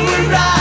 We're rise.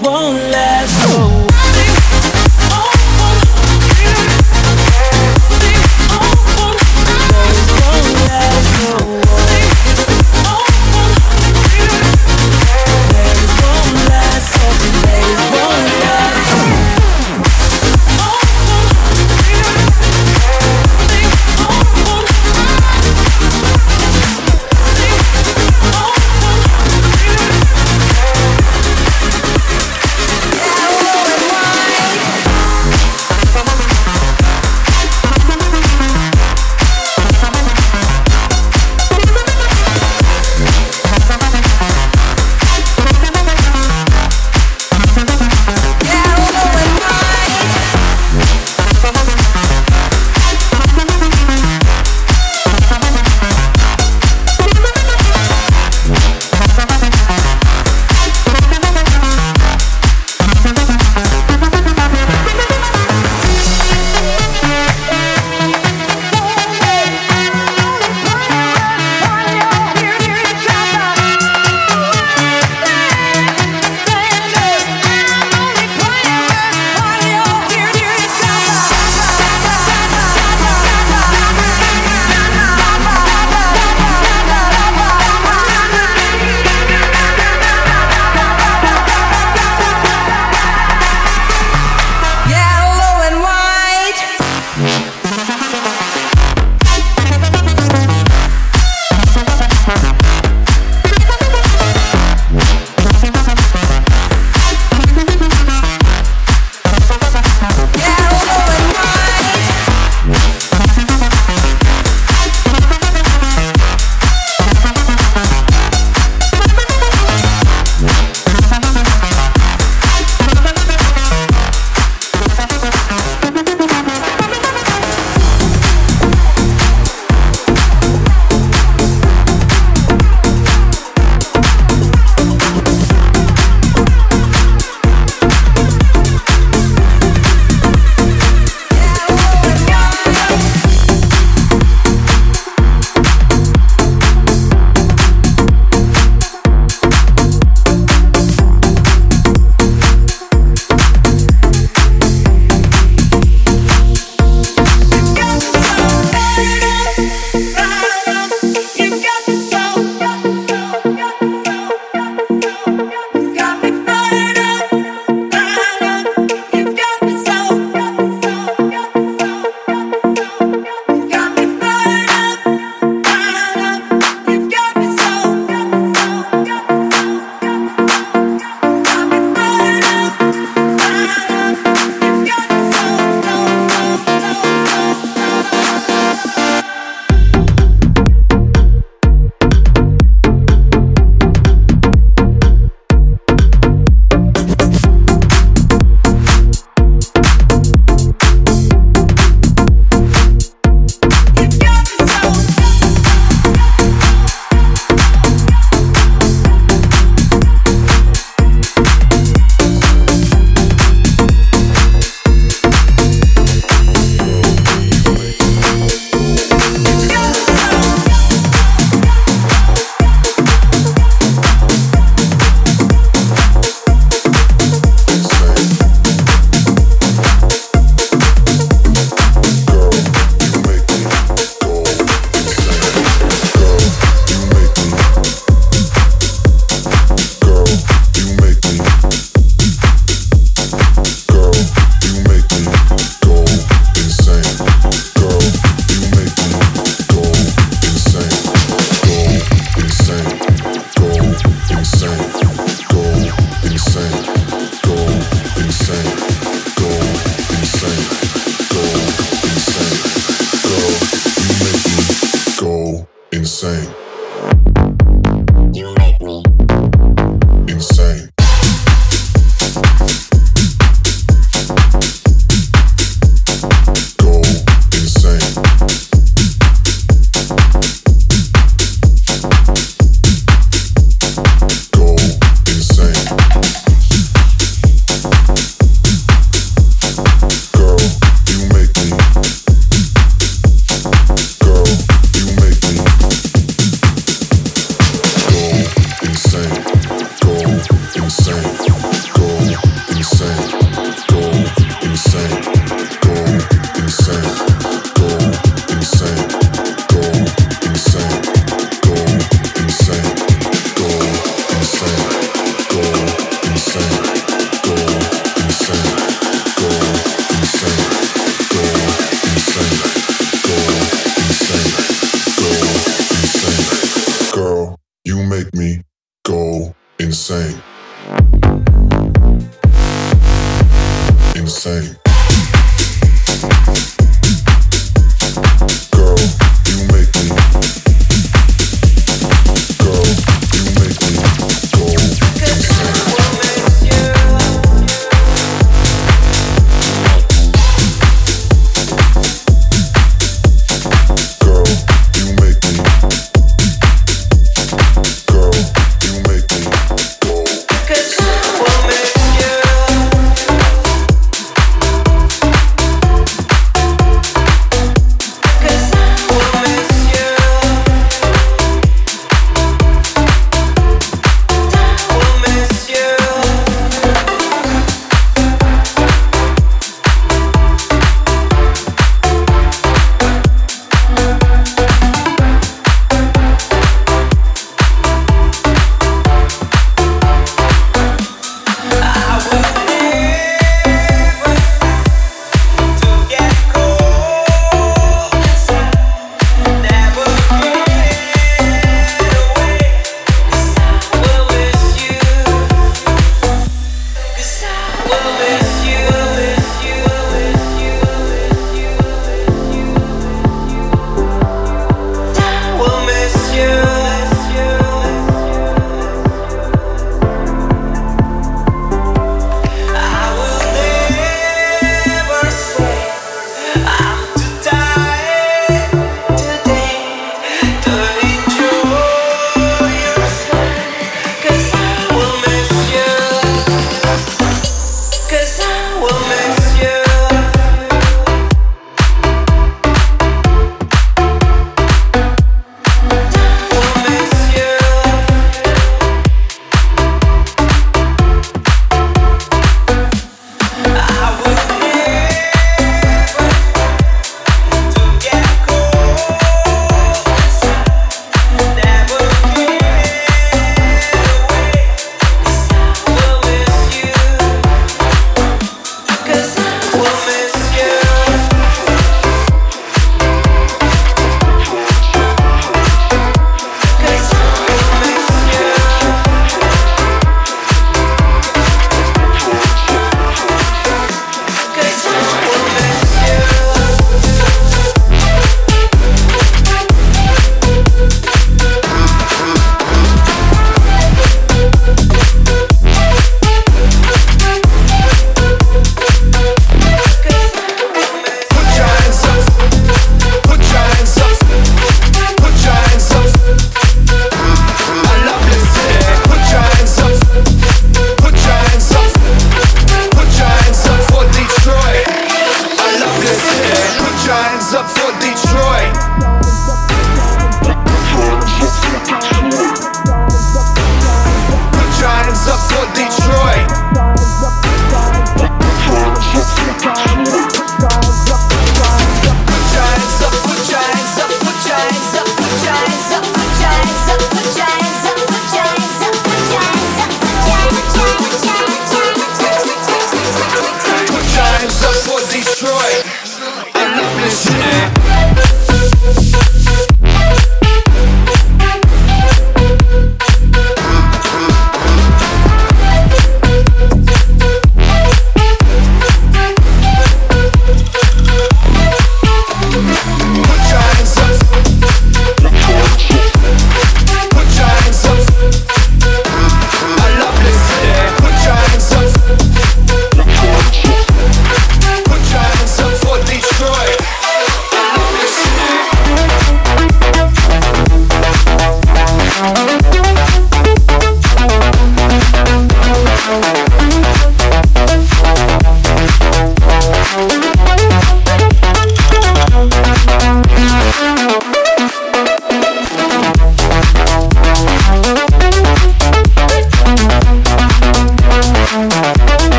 won't last.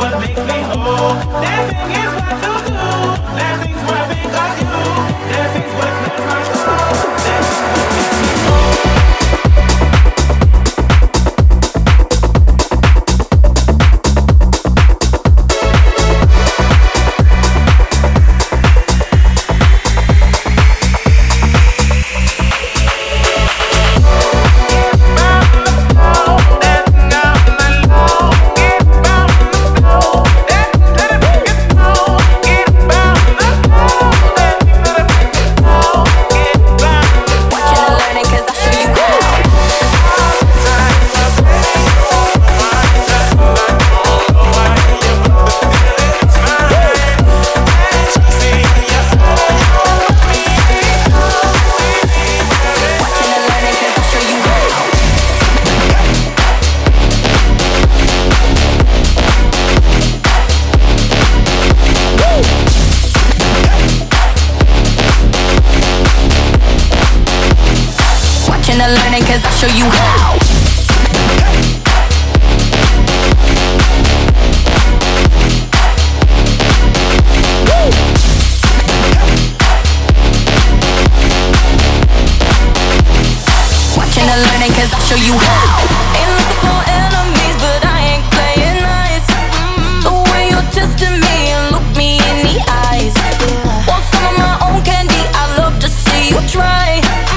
what makes me whole. Dancing is what to show you how. Ain't looking for enemies, but I ain't playing nice. The way you're testing me and look me in the eyes. Want some of my own candy? I love to see you try.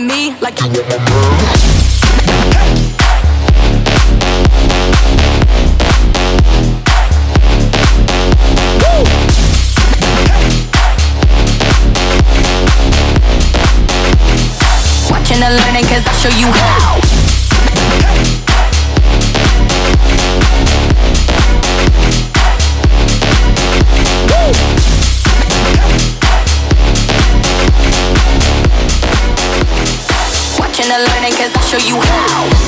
at me like. Watching and learning, cause I show you how. show you how.